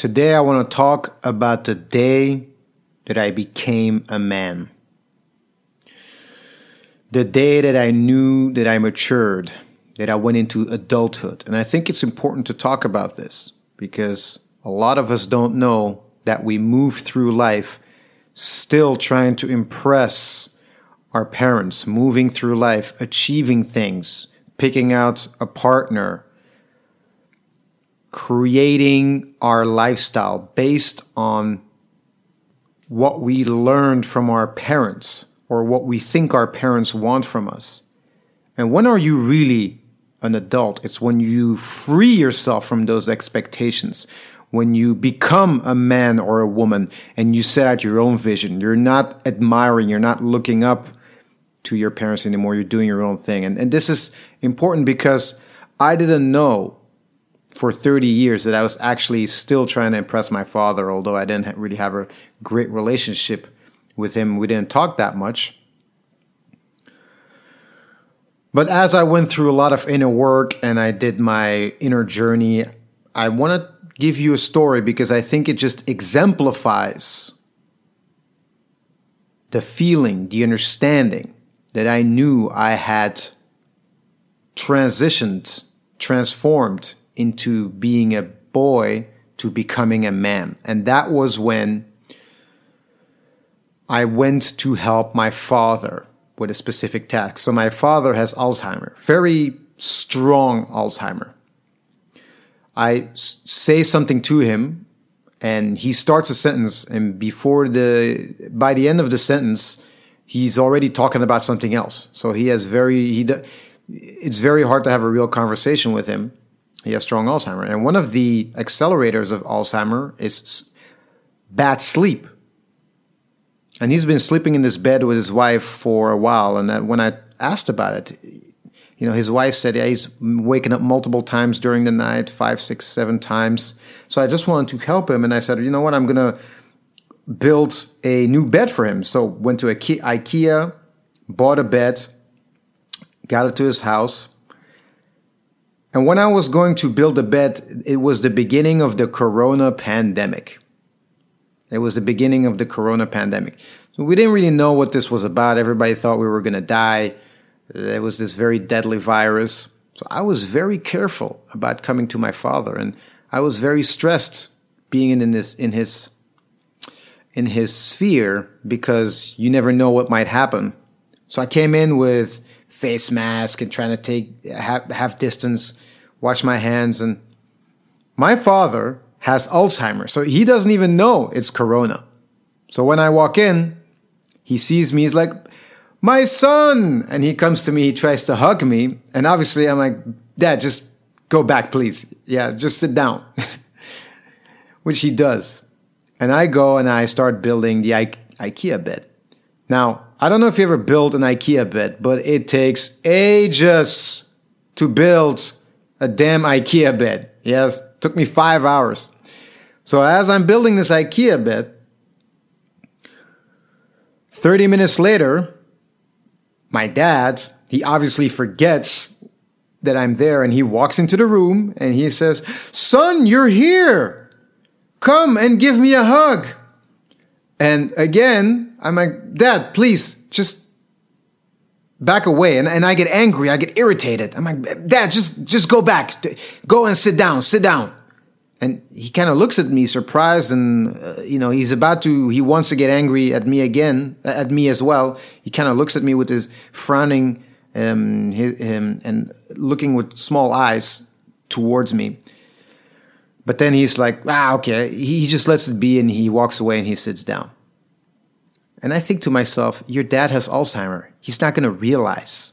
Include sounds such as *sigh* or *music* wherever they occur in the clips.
Today, I want to talk about the day that I became a man. The day that I knew that I matured, that I went into adulthood. And I think it's important to talk about this because a lot of us don't know that we move through life still trying to impress our parents, moving through life, achieving things, picking out a partner, creating our lifestyle based on what we learned from our parents or what we think our parents want from us. And when are you really an adult? It's when you free yourself from those expectations, when you become a man or a woman and you set out your own vision. You're not admiring, you're not looking up to your parents anymore, you're doing your own thing. And, and this is important because I didn't know for 30 years that I was actually still trying to impress my father, although I didn't really have a great relationship with him. We didn't talk that much. But as I went through a lot of inner work and I did my inner journey, I want to give you a story because I think it just exemplifies the feeling, the understanding that I knew I had transitioned, transformed into being a boy to becoming a man. And that was when I went to help my father with a specific task. So my father has Alzheimer, very strong Alzheimer. I say something to him and he starts a sentence and before the by the end of the sentence he's already talking about something else. So he has very he it's very hard to have a real conversation with him he has strong Alzheimer. And one of the accelerators of Alzheimer is bad sleep. And he's been sleeping in this bed with his wife for a while. And when I asked about it, you know, his wife said, yeah, he's waking up multiple times during the night, five, six, seven times. So I just wanted to help him. And I said, you know what, I'm going to build a new bed for him. So went to IKEA, bought a bed, got it to his house, and when I was going to build a bed, it was the beginning of the corona pandemic. It was the beginning of the corona pandemic. So we didn't really know what this was about. Everybody thought we were going to die. It was this very deadly virus. So I was very careful about coming to my father and I was very stressed being in this in his in his sphere because you never know what might happen. So I came in with face mask and trying to take have, have distance, wash my hands. And my father has Alzheimer's, so he doesn't even know it's Corona. So when I walk in, he sees me. He's like, "My son!" And he comes to me. He tries to hug me, and obviously I'm like, "Dad, just go back, please. Yeah, just sit down." *laughs* Which he does. And I go and I start building the I- IKEA bed. Now, I don't know if you ever built an IKEA bed, but it takes ages to build a damn IKEA bed. Yes, took me five hours. So as I'm building this IKEA bed, 30 minutes later, my dad, he obviously forgets that I'm there and he walks into the room and he says, Son, you're here. Come and give me a hug. And again, I'm like, Dad, please just back away. And, and I get angry. I get irritated. I'm like, Dad, just, just go back. Go and sit down. Sit down. And he kind of looks at me surprised and, uh, you know, he's about to, he wants to get angry at me again, at me as well. He kind of looks at me with his frowning, um, his, him and looking with small eyes towards me. But then he's like, ah, okay. He just lets it be and he walks away and he sits down. And I think to myself, your dad has Alzheimer. He's not going to realize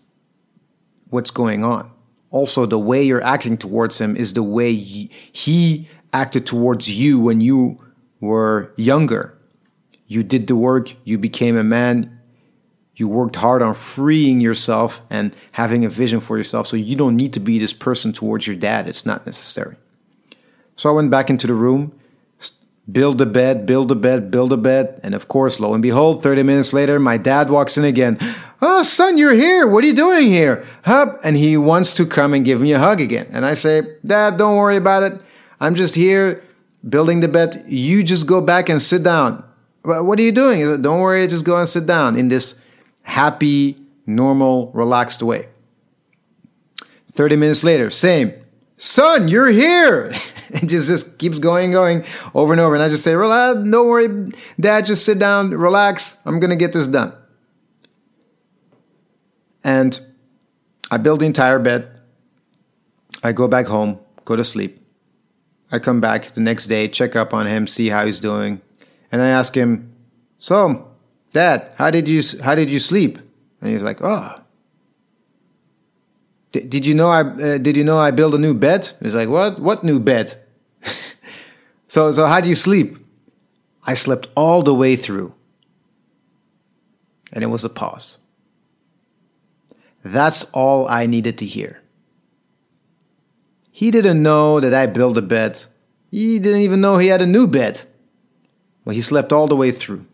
what's going on. Also, the way you're acting towards him is the way he acted towards you when you were younger. You did the work, you became a man, you worked hard on freeing yourself and having a vision for yourself. So you don't need to be this person towards your dad. It's not necessary. So I went back into the room, build a bed, build a bed, build a bed. And of course, lo and behold, 30 minutes later, my dad walks in again. Oh, son, you're here. What are you doing here? Hub. And he wants to come and give me a hug again. And I say, Dad, don't worry about it. I'm just here building the bed, you just go back and sit down. What are you doing? Said, Don't worry, just go and sit down in this happy, normal, relaxed way. 30 minutes later, same. Son, you're here. *laughs* and just, just keeps going, going over and over. And I just say, relax, don't worry, dad, just sit down, relax. I'm going to get this done. And I build the entire bed. I go back home, go to sleep. I come back the next day, check up on him, see how he's doing, and I ask him, "So, Dad, how did you how did you sleep?" And he's like, "Oh, did you know I uh, did you know I built a new bed?" He's like, "What? What new bed?" *laughs* so so how do you sleep? I slept all the way through, and it was a pause. That's all I needed to hear. He didn't know that I built a bed. He didn't even know he had a new bed. Well, he slept all the way through.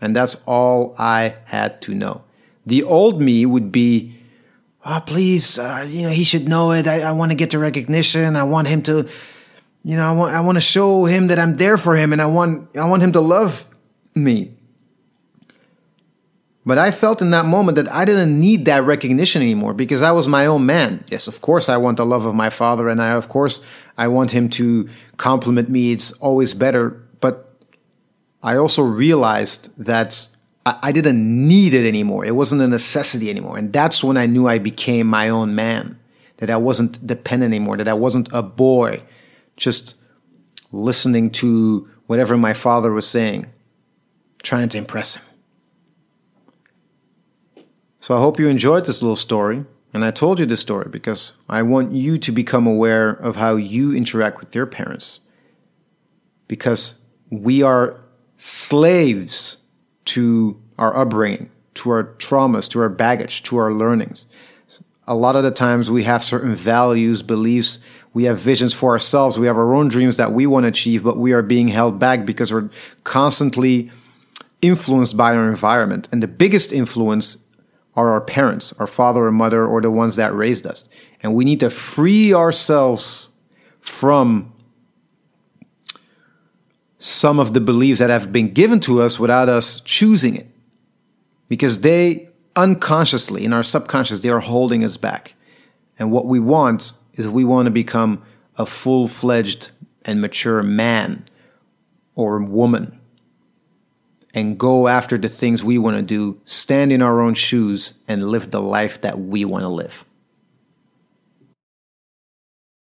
And that's all I had to know. The old me would be, oh, please, uh, you know, he should know it. I, I want to get the recognition. I want him to, you know, I want, I want to show him that I'm there for him and I want, I want him to love me. But I felt in that moment that I didn't need that recognition anymore because I was my own man. Yes, of course, I want the love of my father, and I, of course, I want him to compliment me. It's always better. But I also realized that I, didn't need it anymore. It wasn't a necessity anymore. And that's when I knew I became my own man, that I wasn't dependent anymore, that I wasn't a boy just listening to whatever my father was saying, trying to impress him. So I hope you enjoyed this little story. And I told you this story because I want you to become aware of how you interact with your parents. Because we are slaves to our upbringing, to our traumas, to our baggage, to our learnings. A lot of the times we have certain values, beliefs, we have visions for ourselves, we have our own dreams that we want to achieve, but we are being held back because we're constantly influenced by our environment. And the biggest influence are our parents, our father or mother, or the ones that raised us. And we need to free ourselves from some of the beliefs that have been given to us without us choosing it. Because they unconsciously, in our subconscious, they are holding us back. And what we want is we want to become a full fledged and mature man or woman and go after the things we want to do, stand in our own shoes, and live the life that we want to live.